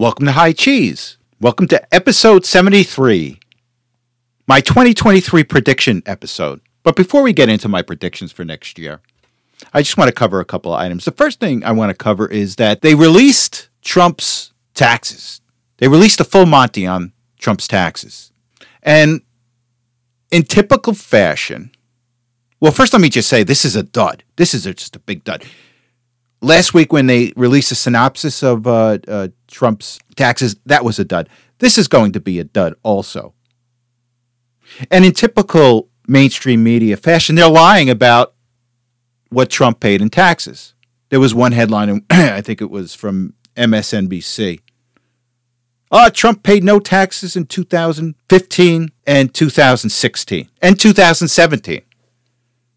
Welcome to High Cheese. Welcome to episode 73, my 2023 prediction episode. But before we get into my predictions for next year, I just want to cover a couple of items. The first thing I want to cover is that they released Trump's taxes. They released a full Monty on Trump's taxes. And in typical fashion, well, first let me just say this is a dud. This is just a big dud. Last week, when they released a synopsis of uh, uh, Trump's taxes, that was a dud. This is going to be a dud also. And in typical mainstream media fashion, they're lying about what Trump paid in taxes. There was one headline, I think it was from MSNBC. Uh, Trump paid no taxes in 2015 and 2016 and 2017.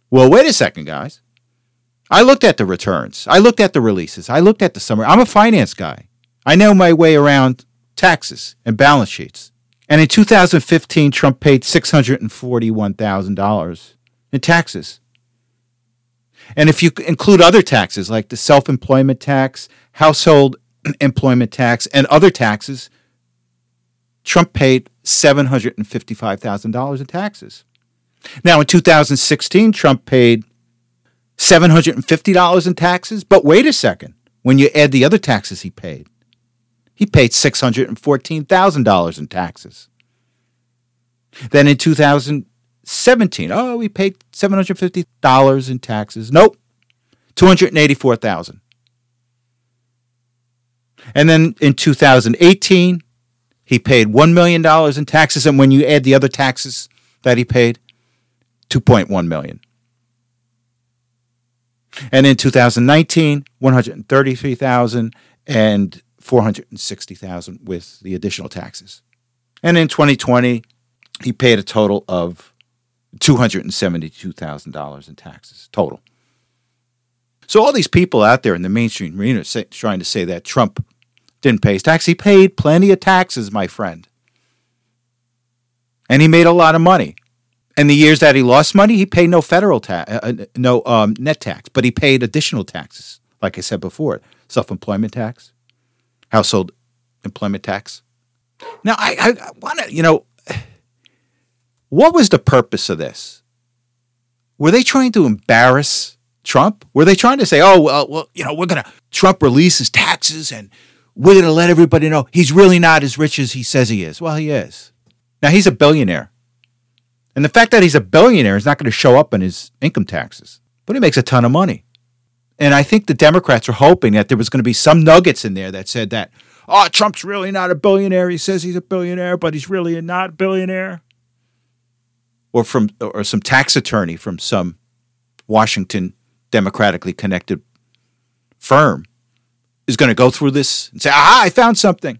Well, wait a second, guys. I looked at the returns. I looked at the releases. I looked at the summary. I'm a finance guy. I know my way around taxes and balance sheets. And in 2015, Trump paid $641,000 in taxes. And if you include other taxes like the self employment tax, household employment tax, and other taxes, Trump paid $755,000 in taxes. Now, in 2016, Trump paid $750 in taxes. But wait a second. When you add the other taxes he paid, he paid $614,000 in taxes. Then in 2017, oh, he paid $750 in taxes. Nope. 284,000. And then in 2018, he paid $1 million in taxes and when you add the other taxes that he paid, 2.1 million. And in 2019, 133,000 and 460,000 with the additional taxes. And in 2020, he paid a total of $272,000 in taxes total. So all these people out there in the mainstream arena say, trying to say that Trump didn't pay his tax, he paid plenty of taxes, my friend. And he made a lot of money. And the years that he lost money, he paid no federal tax, uh, uh, no um, net tax, but he paid additional taxes. Like I said before, self-employment tax, household employment tax. Now, I, I want to, you know, what was the purpose of this? Were they trying to embarrass Trump? Were they trying to say, "Oh, well, well you know, we're gonna Trump releases taxes and we're gonna let everybody know he's really not as rich as he says he is"? Well, he is. Now he's a billionaire. And the fact that he's a billionaire is not going to show up in his income taxes, but he makes a ton of money. And I think the Democrats are hoping that there was going to be some nuggets in there that said that, oh, Trump's really not a billionaire. He says he's a billionaire, but he's really not a billionaire. Or from or some tax attorney from some Washington democratically connected firm is going to go through this and say, "Ah, I found something."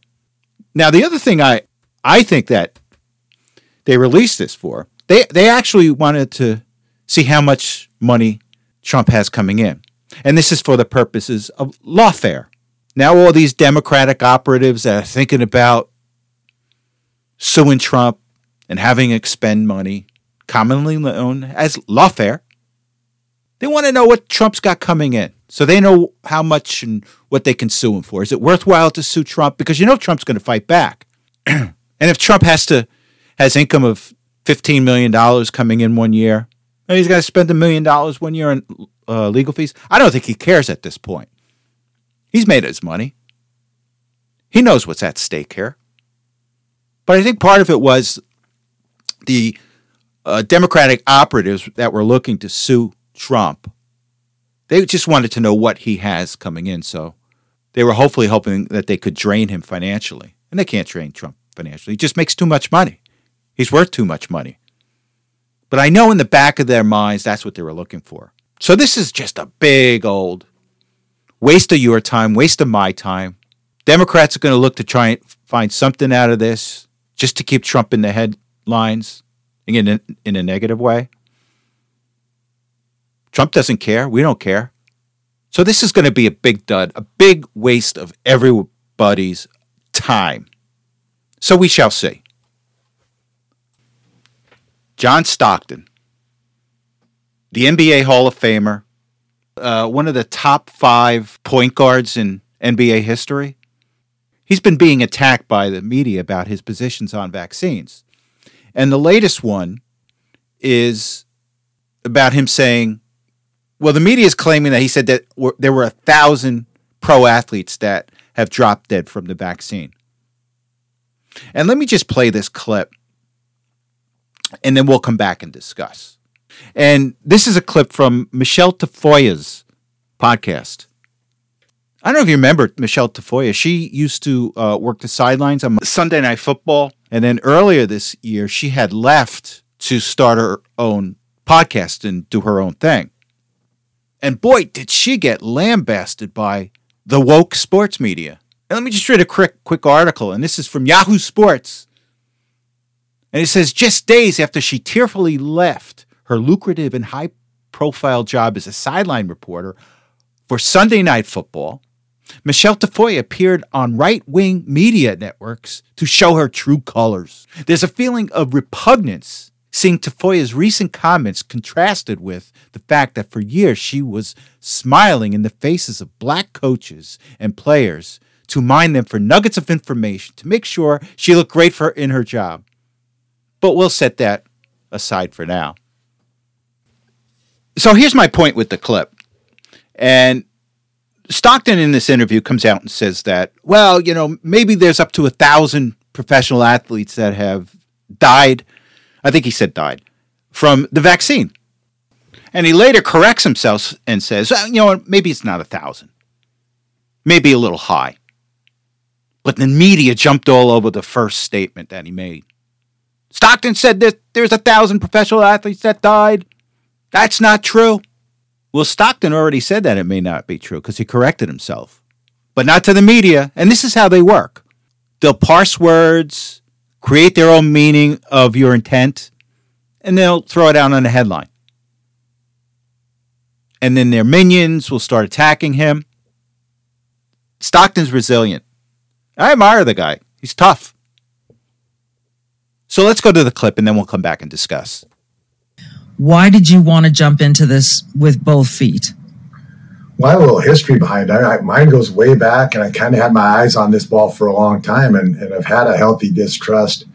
Now, the other thing I I think that they released this for they they actually wanted to see how much money Trump has coming in. And this is for the purposes of lawfare. Now all these Democratic operatives that are thinking about suing Trump and having expend money, commonly known as lawfare, they want to know what Trump's got coming in. So they know how much and what they can sue him for. Is it worthwhile to sue Trump? Because you know Trump's going to fight back. and if Trump has to has income of $15 million coming in one year. And he's got to spend a million dollars one year on uh, legal fees. I don't think he cares at this point. He's made his money. He knows what's at stake here. But I think part of it was the uh, Democratic operatives that were looking to sue Trump. They just wanted to know what he has coming in. So they were hopefully hoping that they could drain him financially. And they can't drain Trump financially. He just makes too much money. He's worth too much money. But I know in the back of their minds that's what they were looking for. So this is just a big old waste of your time, waste of my time. Democrats are going to look to try and find something out of this just to keep Trump in the headlines in a, in a negative way. Trump doesn't care. We don't care. So this is going to be a big dud, a big waste of everybody's time. So we shall see. John Stockton, the NBA Hall of Famer, uh, one of the top five point guards in NBA history. he's been being attacked by the media about his positions on vaccines. And the latest one is about him saying, well, the media is claiming that he said that there were a thousand pro athletes that have dropped dead from the vaccine. And let me just play this clip and then we'll come back and discuss. And this is a clip from Michelle Tafoya's podcast. I don't know if you remember Michelle Tafoya. She used to uh, work the sidelines on Sunday Night Football. And then earlier this year, she had left to start her own podcast and do her own thing. And boy, did she get lambasted by the woke sports media. And let me just read a quick, quick article, and this is from Yahoo Sports. And it says just days after she tearfully left her lucrative and high profile job as a sideline reporter for Sunday Night Football, Michelle Tafoya appeared on right wing media networks to show her true colors. There's a feeling of repugnance seeing Tafoya's recent comments contrasted with the fact that for years she was smiling in the faces of black coaches and players to mine them for nuggets of information to make sure she looked great for in her job. But we'll set that aside for now. So here's my point with the clip. And Stockton in this interview comes out and says that, well, you know, maybe there's up to a thousand professional athletes that have died I think he said died, from the vaccine. And he later corrects himself and says, well, you know, maybe it's not a thousand, maybe a little high. But the media jumped all over the first statement that he made. Stockton said that there's a thousand professional athletes that died. That's not true. Well, Stockton already said that it may not be true because he corrected himself, but not to the media. And this is how they work they'll parse words, create their own meaning of your intent, and they'll throw it out on a headline. And then their minions will start attacking him. Stockton's resilient. I admire the guy. He's tough. So let's go to the clip and then we'll come back and discuss. Why did you want to jump into this with both feet? Well, I have a little history behind it. I, mine goes way back, and I kind of had my eyes on this ball for a long time, and, and I've had a healthy distrust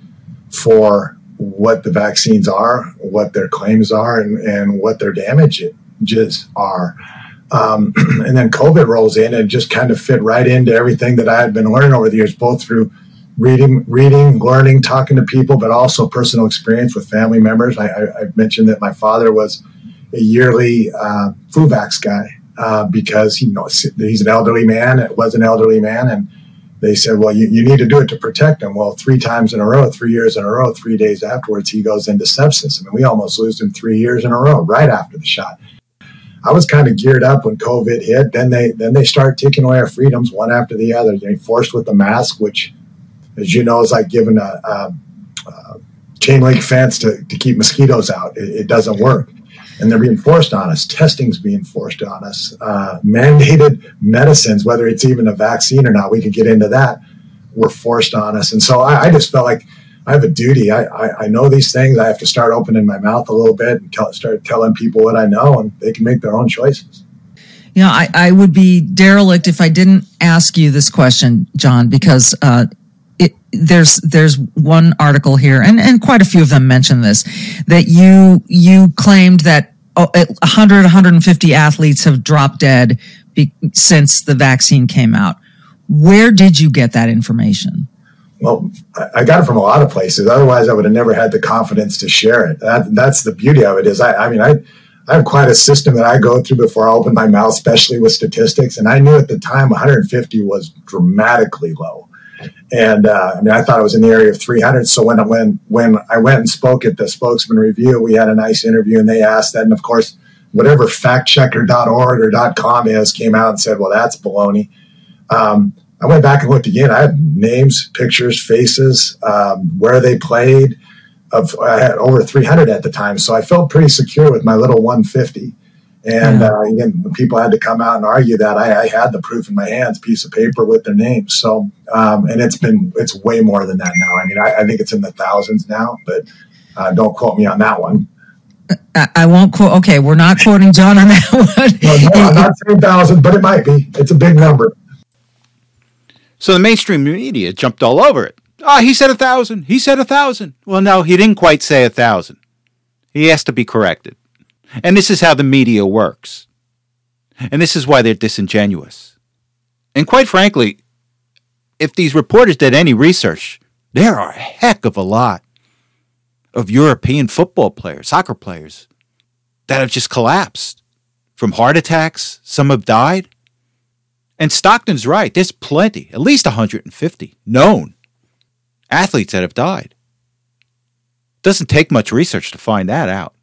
for what the vaccines are, what their claims are, and, and what their damages are. Um, and then COVID rolls in and just kind of fit right into everything that I had been learning over the years, both through reading, reading, learning, talking to people, but also personal experience with family members. I, I, I mentioned that my father was a yearly uh, flu vax guy uh, because you know he's an elderly man. It was an elderly man, and they said, "Well, you, you need to do it to protect him." Well, three times in a row, three years in a row, three days afterwards, he goes into sepsis. I mean, we almost lose him three years in a row right after the shot. I was kind of geared up when COVID hit. Then they then they start taking away our freedoms one after the other. They forced with the mask, which, as you know, is like giving a, a, a chain link fence to, to keep mosquitoes out. It, it doesn't work and they're being forced on us. Testing's being forced on us. Uh, mandated medicines, whether it's even a vaccine or not, we can get into that. Were forced on us, and so I, I just felt like I have a duty. I, I, I, know these things. I have to start opening my mouth a little bit and tell, start telling people what I know, and they can make their own choices. You know, I, I would be derelict if I didn't ask you this question, John, because uh, there's there's one article here, and, and quite a few of them mention this, that you you claimed that 100 150 athletes have dropped dead be, since the vaccine came out. Where did you get that information? Well, I got it from a lot of places. Otherwise, I would have never had the confidence to share it. That, that's the beauty of it. Is I, I mean, I, I have quite a system that I go through before I open my mouth, especially with statistics. And I knew at the time 150 was dramatically low. And uh, I mean, I thought it was in the area of 300. So when when when I went and spoke at the spokesman review, we had a nice interview, and they asked that, and of course, whatever factchecker.org or .com is came out and said, "Well, that's baloney." Um, I went back and looked again. I had names, pictures, faces, um, where they played. Of I had over 300 at the time, so I felt pretty secure with my little 150. And uh, again, people had to come out and argue that I, I, had the proof in my hands, piece of paper with their names. So, um, and it's been it's way more than that now. I mean, I, I think it's in the thousands now, but uh, don't quote me on that one. I won't quote. Okay, we're not quoting John on that one. no, no, I'm not saying thousand, but it might be. It's a big number. So the mainstream media jumped all over it. Ah, oh, he said a thousand. He said a thousand. Well, no, he didn't quite say a thousand. He has to be corrected. And this is how the media works. And this is why they're disingenuous. And quite frankly, if these reporters did any research, there are a heck of a lot of European football players, soccer players, that have just collapsed from heart attacks. Some have died. And Stockton's right. There's plenty, at least 150 known athletes that have died. Doesn't take much research to find that out.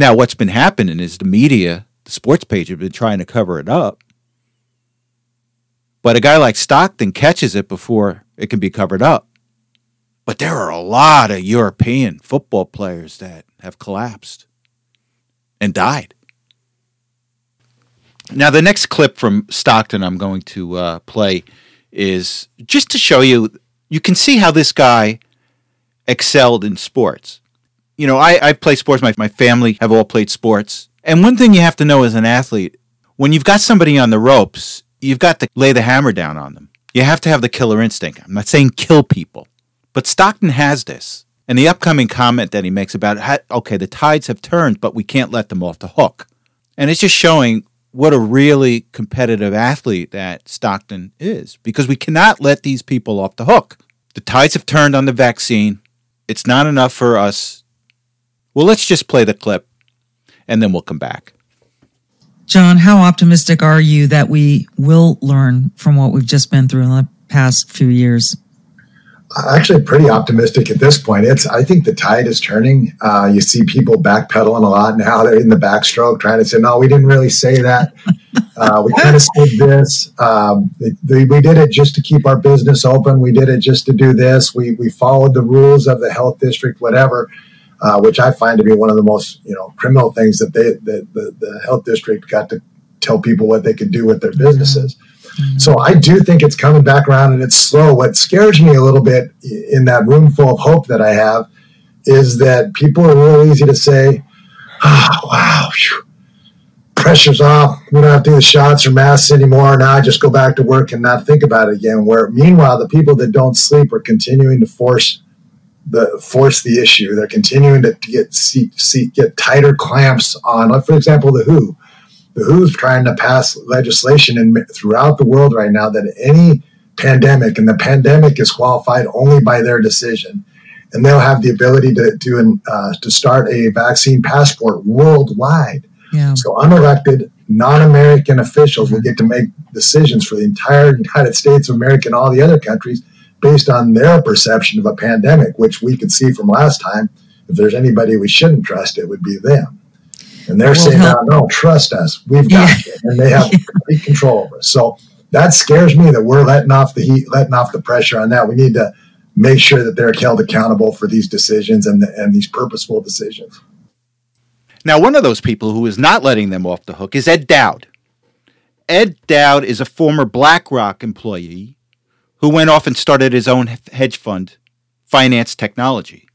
Now, what's been happening is the media, the sports page, have been trying to cover it up. But a guy like Stockton catches it before it can be covered up. But there are a lot of European football players that have collapsed and died. Now, the next clip from Stockton I'm going to uh, play is just to show you, you can see how this guy excelled in sports. You know, I, I play sports, my, my family have all played sports. And one thing you have to know as an athlete, when you've got somebody on the ropes, you've got to lay the hammer down on them. You have to have the killer instinct. I'm not saying kill people, but Stockton has this. And the upcoming comment that he makes about, okay, the tides have turned, but we can't let them off the hook. And it's just showing what a really competitive athlete that Stockton is because we cannot let these people off the hook. The tides have turned on the vaccine. It's not enough for us. Well, let's just play the clip and then we'll come back. John, how optimistic are you that we will learn from what we've just been through in the past few years? actually pretty optimistic at this point. It's I think the tide is turning. Uh, you see people backpedaling a lot now. They're in the backstroke trying to say, "No, we didn't really say that. Uh, we kind of said this. Um, they, they, we did it just to keep our business open. We did it just to do this. We we followed the rules of the health district, whatever." Uh, which I find to be one of the most you know criminal things that they that the, the health district got to tell people what they could do with their businesses. Mm-hmm. So I do think it's coming back around and it's slow. What scares me a little bit in that room full of hope that I have is that people are real easy to say, oh, wow, whew, pressure's off. We don't have to do the shots or masks anymore. Now I just go back to work and not think about it again. Where meanwhile, the people that don't sleep are continuing to force the force the issue. They're continuing to, get see, see, get tighter clamps on, for example, the WHO the WHO's trying to pass legislation in, throughout the world right now that any pandemic, and the pandemic is qualified only by their decision, and they'll have the ability to to, uh, to start a vaccine passport worldwide. Yeah. So unelected, non-American officials will get to make decisions for the entire United States of America and all the other countries based on their perception of a pandemic, which we could see from last time. If there's anybody we shouldn't trust, it would be them. And they're saying, no, no, trust us. We've got yeah. it. And they have complete control over us. So that scares me that we're letting off the heat, letting off the pressure on that. We need to make sure that they're held accountable for these decisions and, the, and these purposeful decisions. Now, one of those people who is not letting them off the hook is Ed Dowd. Ed Dowd is a former BlackRock employee who went off and started his own hedge fund, Phinance Technology.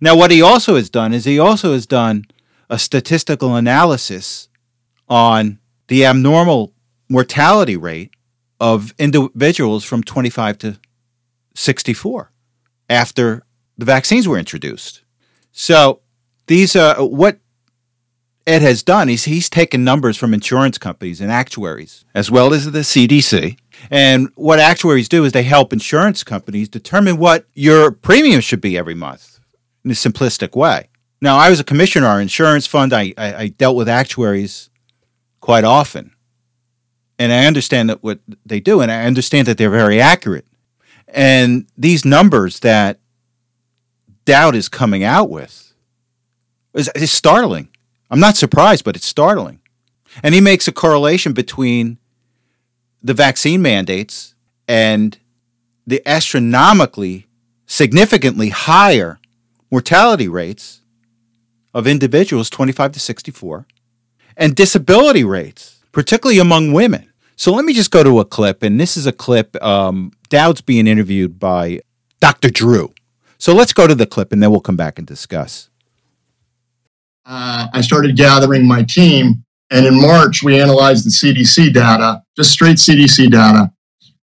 Now, what he also has done is he also has done a statistical analysis on the abnormal mortality rate of individuals from 25 to 64 after the vaccines were introduced. So these are what Ed has done is he's taken numbers from insurance companies and actuaries as well as the CDC. And what actuaries do is they help insurance companies determine what your premium should be every month in a simplistic way. Now, I was a commissioner our insurance fund. I, I, I dealt with actuaries quite often. And I understand that what they do, and I understand that they're very accurate. And these numbers that Dowd is coming out with is, is startling. I'm not surprised, but it's startling. And he makes a correlation between the vaccine mandates and the astronomically, significantly higher mortality rates of individuals 25 to 64 and disability rates, particularly among women. So let me just go to a clip, and this is a clip. Um, Dowd's being interviewed by Dr. Drew. So let's go to the clip, and then we'll come back and discuss. Uh, I started gathering my team, and in March, we analyzed the CDC data, just straight CDC data.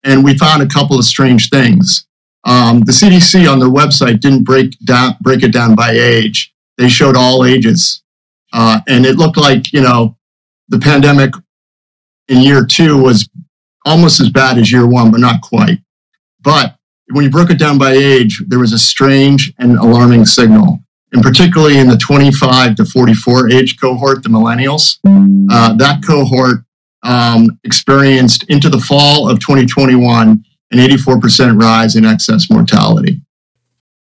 and we found a couple of strange things. Um, the CDC on their website didn't break down break it down by age. They showed all ages, uh, and it looked like you know the pandemic in year two was almost as bad as year one, but not quite. But when you broke it down by age, there was a strange and alarming signal, and particularly in the 25 to 44 age cohort, the millennials. Uh, that cohort um, experienced into the fall of 2021 an 84% rise in excess mortality.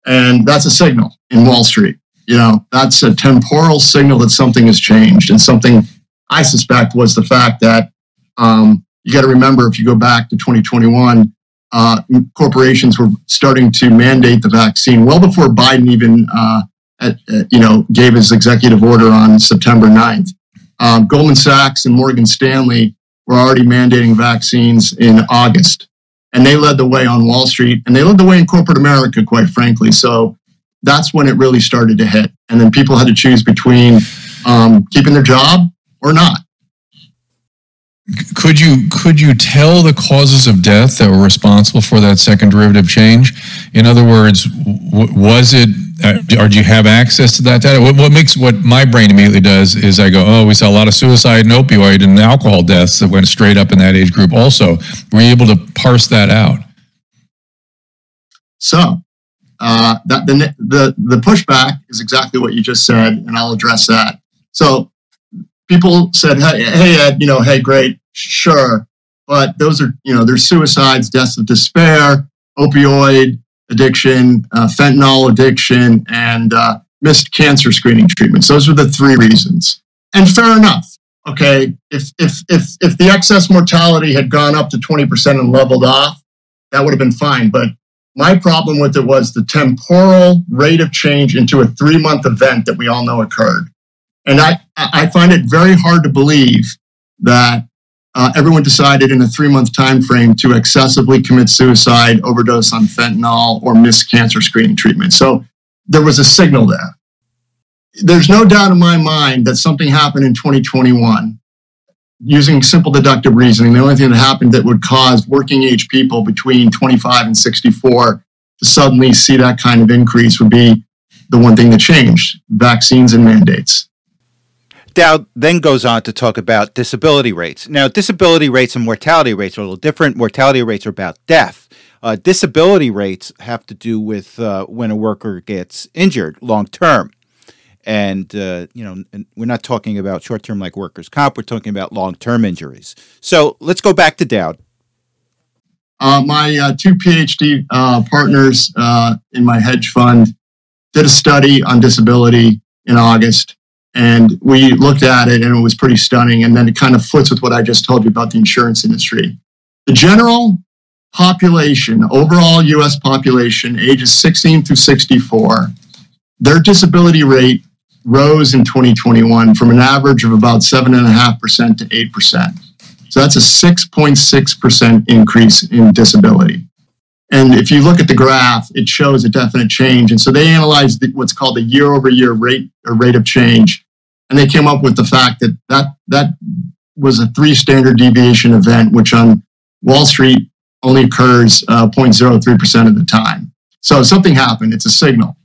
And that's a signal in Wall Street. You know, that's a temporal signal that something has changed and something I suspect was the fact that um, you got to remember if you go back to 2021, uh, corporations were starting to mandate the vaccine well before Biden even, uh, at, you know, gave his executive order on September 9th. Um, Goldman Sachs and Morgan Stanley were already mandating vaccines in August, and they led the way on Wall Street, and they led the way in corporate America, quite frankly. So that's when it really started to hit, and then people had to choose between um, keeping their job or not could you could you tell the causes of death that were responsible for that second derivative change? In other words, w- was it uh, or do you have access to that data? What, what, makes what my brain immediately does is I go, oh, we saw a lot of suicide and opioid and alcohol deaths that went straight up in that age group. Also, were you able to parse that out? So, uh, that the the the pushback is exactly what you just said, and I'll address that. So, people said, hey, hey Ed, you know, hey, great, Sure. But those are, you know, there's suicides, deaths of despair, opioid addiction, uh, fentanyl addiction, and uh, missed cancer screening treatments. Those are the three reasons. And fair enough. Okay. If, if, if, if the excess mortality had gone up to 20% and leveled off, that would have been fine. But my problem with it was the temporal rate of change into a three month event that we all know occurred. And I, I find it very hard to believe that uh, everyone decided in a three month time frame to excessively commit suicide, overdose on fentanyl, or miss cancer screening treatment. So there was a signal there. There's no doubt in my mind that something happened in 2021 using simple deductive reasoning. The only thing that happened that would cause working age people between 25 and 64 to suddenly see that kind of increase would be the one thing that changed vaccines and mandates. Dowd then goes on to talk about disability rates. Now, disability rates and mortality rates are a little different. Mortality rates are about death. Uh, disability rates have to do with uh, when a worker gets injured long term. And, uh, you know, we're not talking about short term like workers' comp, we're talking about long term injuries. So let's go back to Dowd. Uh, my uh, two PhD uh, partners in my hedge fund did a study on disability in August and we looked at it and it was pretty stunning. And then it kind of fits with what I just told you about the insurance industry. The general population, overall US population, ages 16 through 64, their disability rate rose in 2021 from an average of about 7.5% to 8%. So that's a 6.6% increase in disability. And if you look at the graph, it shows a definite change. And so they analyzed what's called the year over year rate or rate of change. And they came up with the fact that that, that was a three standard deviation event, which on Wall Street only occurs uh, 0.03% of the time. So something happened. It's a signal.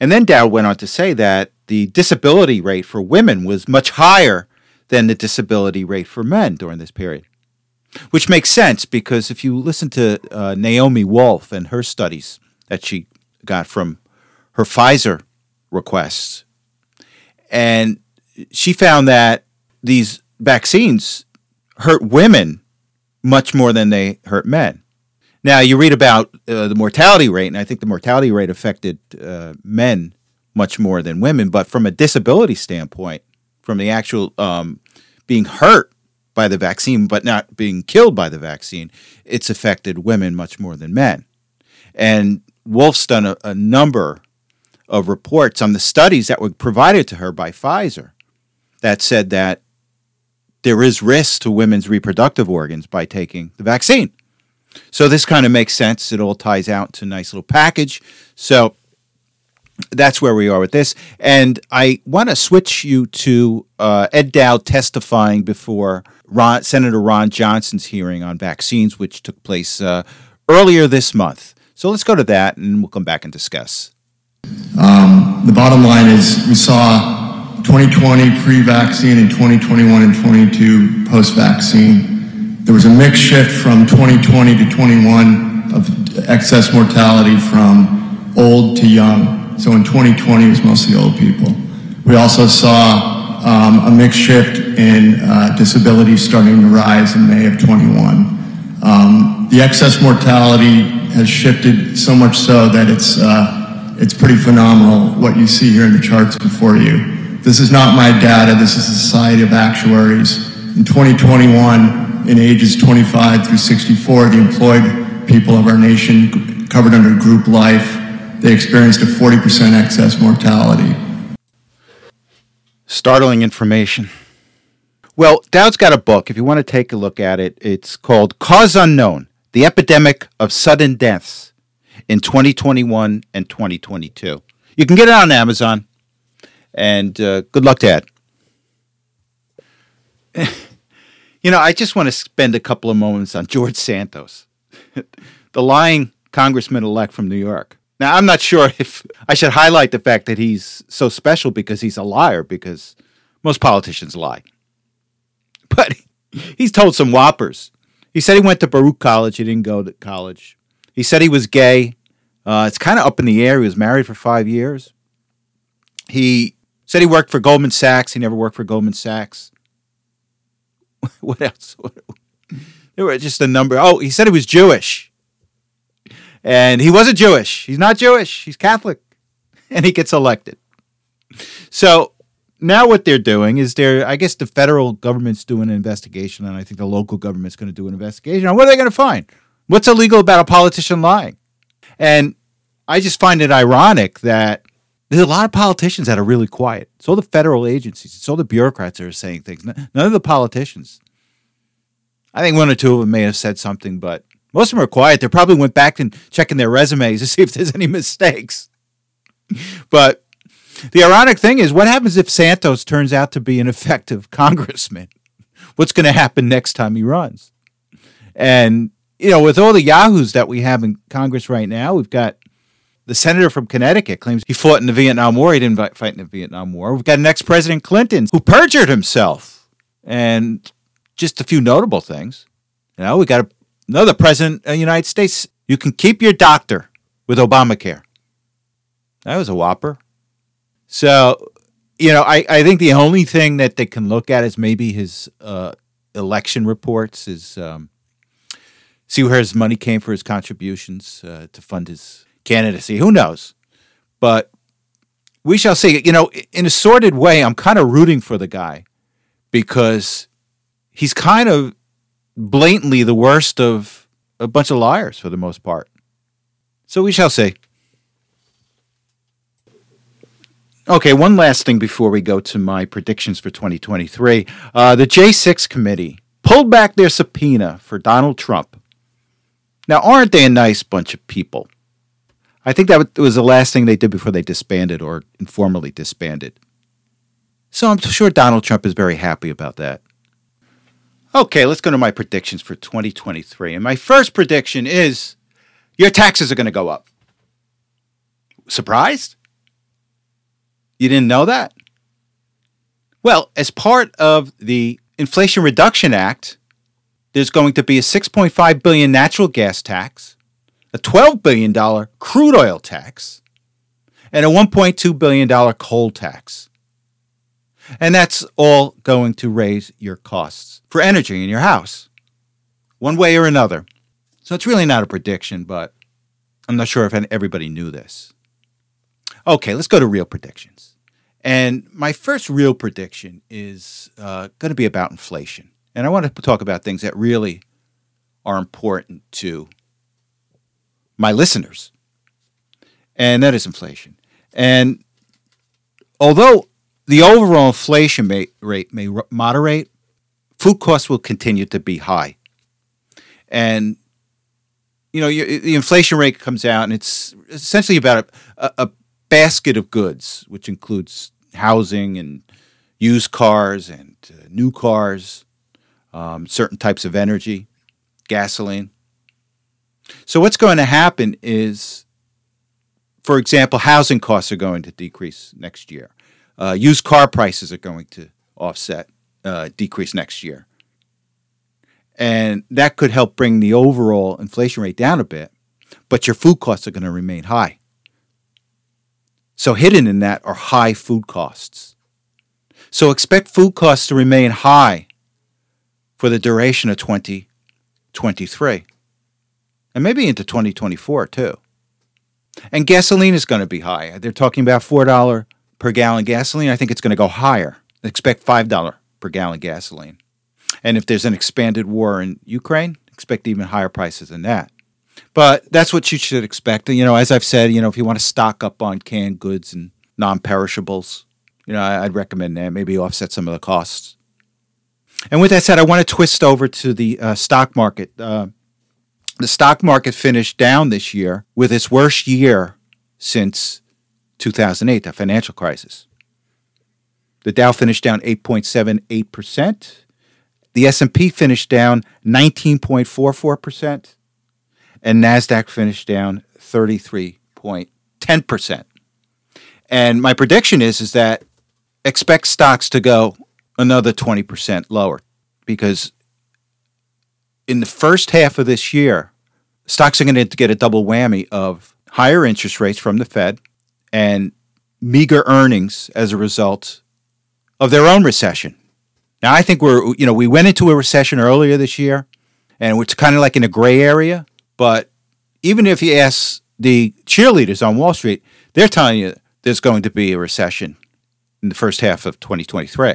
And then Dow went on to say that the disability rate for women was much higher than the disability rate for men during this period which makes sense because if you listen to uh, Naomi Wolf and her studies that she got from her Pfizer requests, and she found that these vaccines hurt women much more than they hurt men. Now, you read about uh, the mortality rate, and I think the mortality rate affected uh, men much more than women, but from a disability standpoint, from the actual um, being hurt by the vaccine, but not being killed by the vaccine, it's affected women much more than men. And Wolf's done a, a number of reports on the studies that were provided to her by Pfizer that said that there is risk to women's reproductive organs by taking the vaccine. So this kind of makes sense. It all ties out to a nice little package. So that's where we are with this. And I want to switch you to uh, Ed Dowd testifying before Ron, Senator Ron Johnson's hearing on vaccines, which took place uh, earlier this month. So let's go to that and we'll come back and discuss. Um, the bottom line is we saw 2020 pre-vaccine and 2021 and 22 post-vaccine. There was a mix shift from 2020 to 21 of excess mortality from old to young. So in 2020 it was mostly old people. We also saw um, a mix shift in uh, disability starting to rise in May of 21. Um, the excess mortality has shifted so much so that it's uh, it's pretty phenomenal what you see here in the charts before you. This is not my data. This is the Society of Actuaries. In 2021, in ages 25 through 64, the employed people of our nation covered under group life, they experienced a 40% excess mortality. Startling information. Well, Dowd's got a book. If you want to take a look at it, it's called Cause Unknown The Epidemic of Sudden Deaths in 2021 and 2022. You can get it on Amazon. And uh, good luck, Dad. you know, I just want to spend a couple of moments on George Santos, the lying congressman elect from New York. Now, I'm not sure if I should highlight the fact that he's so special because he's a liar, because most politicians lie. But he's told some whoppers. He said he went to Baruch College. He didn't go to college. He said he was gay. Uh, it's kind of up in the air. He was married for five years. He Said he worked for Goldman Sachs. He never worked for Goldman Sachs. what else? There were just a number. Oh, he said he was Jewish. And he wasn't Jewish. He's not Jewish. He's Catholic. And he gets elected. So now what they're doing is they're, I guess the federal government's doing an investigation, and I think the local government's going to do an investigation on what are they going to find? What's illegal about a politician lying? And I just find it ironic that there's a lot of politicians that are really quiet. All the federal agencies. All the bureaucrats are saying things. None of the politicians. I think one or two of them may have said something, but most of them are quiet. They probably went back and checking their resumes to see if there's any mistakes. but the ironic thing is, what happens if Santos turns out to be an effective congressman? What's going to happen next time he runs? And, you know, with all the yahoos that we have in Congress right now, we've got the senator from Connecticut claims he fought in the Vietnam War. He didn't fight in the Vietnam War. We've got an ex President Clinton who perjured himself. And just a few notable things. You know, we got another president of the United States. You can keep your doctor with Obamacare. That was a whopper. So, you know, I, I think the only thing that they can look at is maybe his uh, election reports, his um, see where his money came for his contributions uh, to fund his candidacy. Who knows? But we shall see. You know, in a sordid way, I'm kind of rooting for the guy because he's kind of blatantly the worst of a bunch of liars for the most part. So we shall see. Okay, one last thing before we go to my predictions for 2023. Uh, the J6 committee pulled back their subpoena for Donald Trump. Now, aren't they a nice bunch of people? I think that was the last thing they did before they disbanded or informally disbanded. So I'm sure Donald Trump is very happy about that. Okay, let's go to my predictions for 2023. And my first prediction is your taxes are going to go up. Surprised? You didn't know that? Well, as part of the Inflation Reduction Act, there's going to be a 6.5 billion natural gas tax, a $12 billion crude oil tax, and a $1.2 billion coal tax. And that's all going to raise your costs for energy in your house, one way or another. So it's really not a prediction, but I'm not sure if everybody knew this. Okay, let's go to real predictions. And my first real prediction is uh, going to be about inflation. And I want to talk about things that really are important to my listeners, and that is inflation. And although the overall inflation may, rate may moderate, food costs will continue to be high. And you know, the inflation rate comes out, and it's essentially about a, a, basket of goods, which includes housing and used cars and uh, new cars, um, certain types of energy, gasoline. So, what's going to happen is, for example, housing costs are going to decrease next year. Uh, used car prices are going to offset, uh, decrease next year. And that could help bring the overall inflation rate down a bit, but your food costs are going to remain high. So, hidden in that are high food costs. So, expect food costs to remain high for the duration of 2023 and maybe into 2024 too. And gasoline is going to be high. They're talking about $4 per gallon gasoline. I think it's going to go higher. Expect $5 per gallon gasoline. And if there's an expanded war in Ukraine, expect even higher prices than that. But that's what you should expect. You know, as I've said, you know, if you want to stock up on canned goods and non-perishables, you know, I'd recommend that. Maybe offset some of the costs. And with that said, I want to twist over to the uh, stock market. Uh, the stock market finished down this year with its worst year since 2008, the financial crisis. The Dow finished down 8.78%. The S&P finished down 19.44% and Nasdaq finished down 33.10%. And my prediction is is that expect stocks to go another 20% lower because in the first half of this year, stocks are going to get a double whammy of higher interest rates from the Fed and meager earnings as a result of their own recession. Now, I think we're, you know, we went into a recession earlier this year and it's kind of like in a gray area. But even if you ask the cheerleaders on Wall Street, they're telling you there's going to be a recession in the first half of 2023.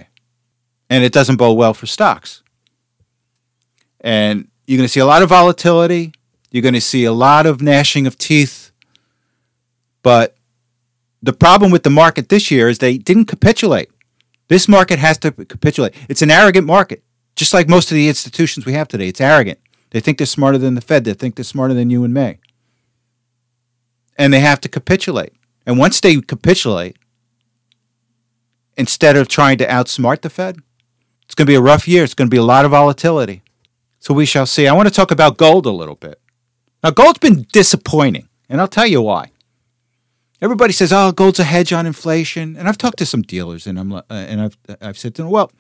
And it doesn't bode well for stocks. And you're going to see a lot of volatility. You're going to see a lot of gnashing of teeth. But the problem with the market this year is they didn't capitulate. This market has to capitulate. It's an arrogant market, just like most of the institutions we have today. It's arrogant. They think they're smarter than the Fed. They think they're smarter than you and me. And they have to capitulate. And once they capitulate, instead of trying to outsmart the Fed, it's going to be a rough year. It's going to be a lot of volatility. So we shall see. I want to talk about gold a little bit. Now, gold's been disappointing, and I'll tell you why. Everybody says, "Oh, gold's a hedge on inflation," and I've talked to some dealers, and I'm uh, and I've I've said to them, "Well,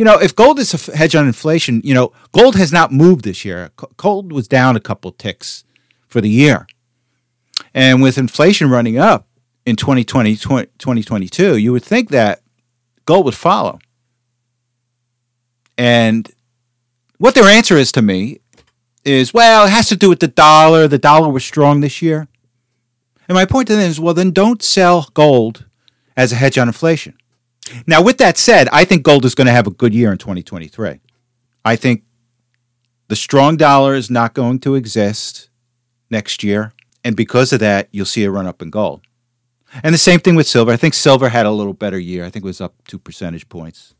you know, if gold is a hedge on inflation, you know, gold has not moved this year. Gold was down a couple ticks for the year. And with inflation running up in 2020, 2022, you would think that gold would follow. And what their answer is to me is, well, it has to do with the dollar. The dollar was strong this year. And my point to them is, well, then don't sell gold as a hedge on inflation. Now, with that said, I think gold is going to have a good year in 2023. I think the strong dollar is not going to exist next year. And because of that, you'll see a run up in gold. And the same thing with silver. I think silver had a little better year. I think it was up two percentage points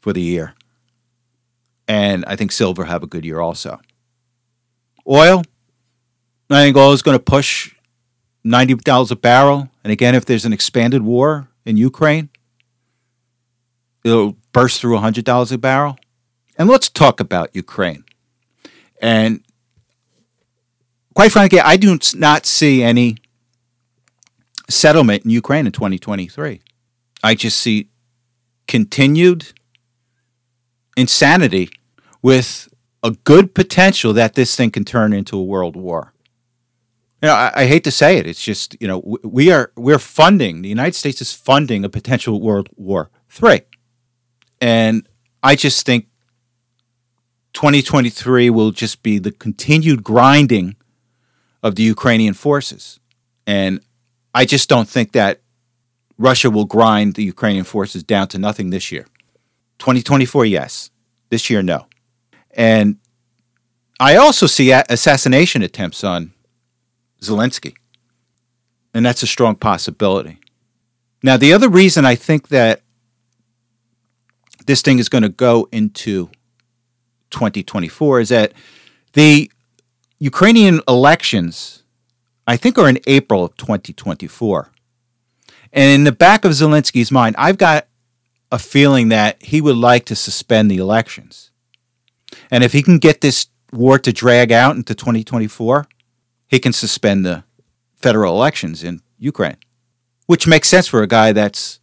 for the year. And I think silver have a good year also. Oil, I think oil is going to push $90 a barrel. And again, if there's an expanded war in Ukraine, it'll burst through $100 a barrel. And let's talk about Ukraine. And quite frankly, I do not see any settlement in Ukraine in 2023. I just see continued insanity with a good potential that this thing can turn into a world war. You know, I, I, hate to say it. It's just you know we are we're funding the United States is funding a potential World War Three. And I just think 2023 will just be the continued grinding of the Ukrainian forces. And I just don't think that Russia will grind the Ukrainian forces down to nothing this year. 2024, yes. This year, no. And I also see assassination attempts on Zelensky. And that's a strong possibility. Now, the other reason I think that this thing is going to go into 2024 is that the Ukrainian elections, I think, are in April of 2024. And in the back of Zelensky's mind, I've got a feeling that he would like to suspend the elections. And if he can get this war to drag out into 2024, he can suspend the federal elections in Ukraine, which makes sense for a guy that's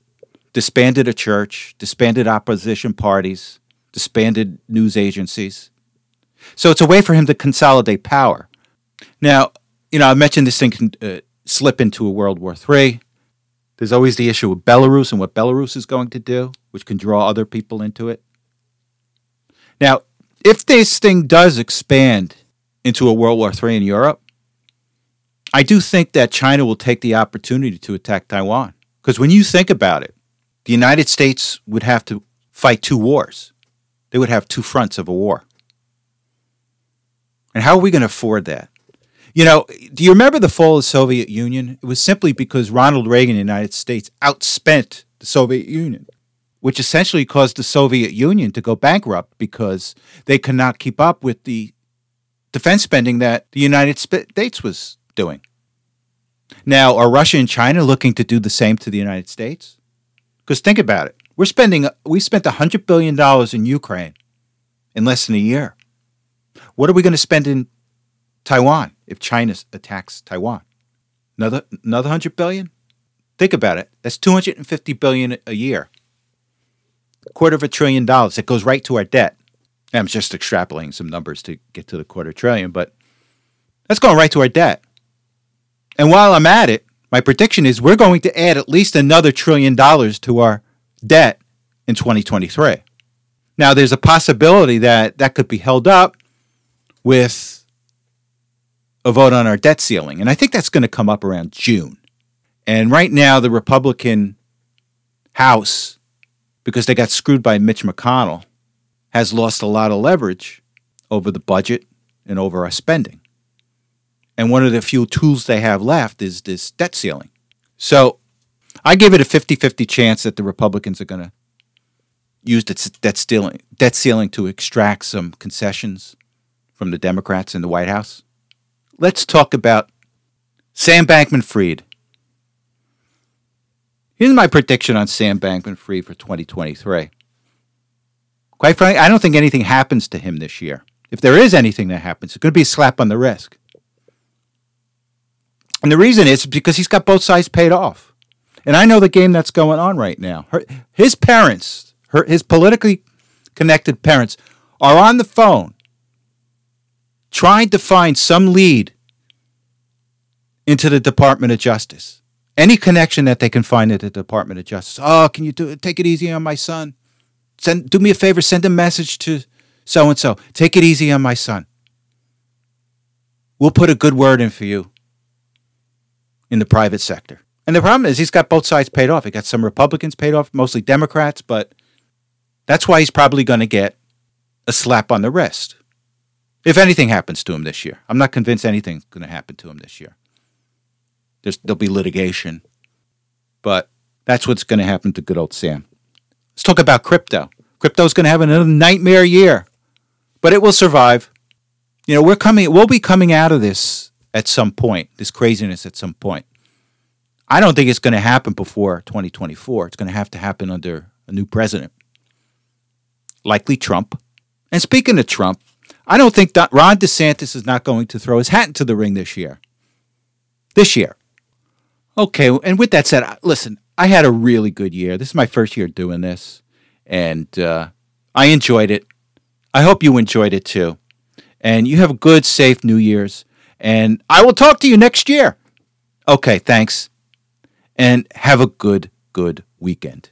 disbanded a church, disbanded opposition parties, disbanded news agencies. So it's a way for him to consolidate power. Now, you know, I mentioned this thing can uh, slip into a World War III. There's always the issue of Belarus and what Belarus is going to do, which can draw other people into it. Now, if this thing does expand into a World War III in Europe, I do think that China will take the opportunity to attack Taiwan. Because when you think about it, the United States would have to fight two wars. They would have two fronts of a war. And how are we going to afford that? You know, do you remember the fall of the Soviet Union? It was simply because Ronald Reagan in the United States outspent the Soviet Union, which essentially caused the Soviet Union to go bankrupt because they could not keep up with the defense spending that the United States was doing. Now, are Russia and China looking to do the same to the United States? Because think about it. We're spending we spent $100 billion in Ukraine in less than a year. What are we going to spend in Taiwan if China attacks Taiwan. Another another 100 billion? Think about it. That's 250 billion a year. A quarter of a trillion dollars. It goes right to our debt. I'm just extrapolating some numbers to get to the quarter trillion, but that's going right to our debt. And while I'm at it, my prediction is we're going to add at least another trillion dollars to our debt in 2023. Now, there's a possibility that that could be held up with a vote on our debt ceiling. And I think that's going to come up around June. And right now, the Republican House, because they got screwed by Mitch McConnell, has lost a lot of leverage over the budget and over our spending. And one of the few tools they have left is this debt ceiling. So I give it a 50 50 chance that the Republicans are going to use debt ceiling, debt ceiling to extract some concessions from the Democrats in the White House let's talk about Sam Bankman Fried. Here's my prediction on Sam Bankman Fried for 2023. Quite frankly, I don't think anything happens to him this year. If there is anything that happens, it's going to be a slap on the wrist. And the reason is because he's got both sides paid off. And I know the game that's going on right now. Her, his parents, her, his politically connected parents, are on the phone trying to find some lead into the Department of Justice. Any connection that they can find at the Department of Justice. Oh, can you do take it easy on my son? Send do me a favor, send a message to so and so. Take it easy on my son. We'll put a good word in for you in the private sector. And the problem is he's got both sides paid off. He got some Republicans paid off, mostly Democrats, but that's why he's probably going to get a slap on the wrist if anything happens to him this year. I'm not convinced anything's going to happen to him this year. There's, there'll be litigation, but that's what's going to happen to good old Sam. Let's talk about crypto. Crypto's going to have another nightmare year, but it will survive. You know, we're coming. We'll be coming out of this at some point. This craziness at some point. I don't think it's going to happen before 2024. It's going to have to happen under a new president, likely Trump. And speaking of Trump, I don't think that Ron DeSantis is not going to throw his hat into the ring this year. This year. Okay, and with that said, listen, I had a really good year. This is my first year doing this, and uh, I enjoyed it. I hope you enjoyed it too. And you have a good, safe New Year's. And I will talk to you next year. Okay, thanks. And have a good, good weekend.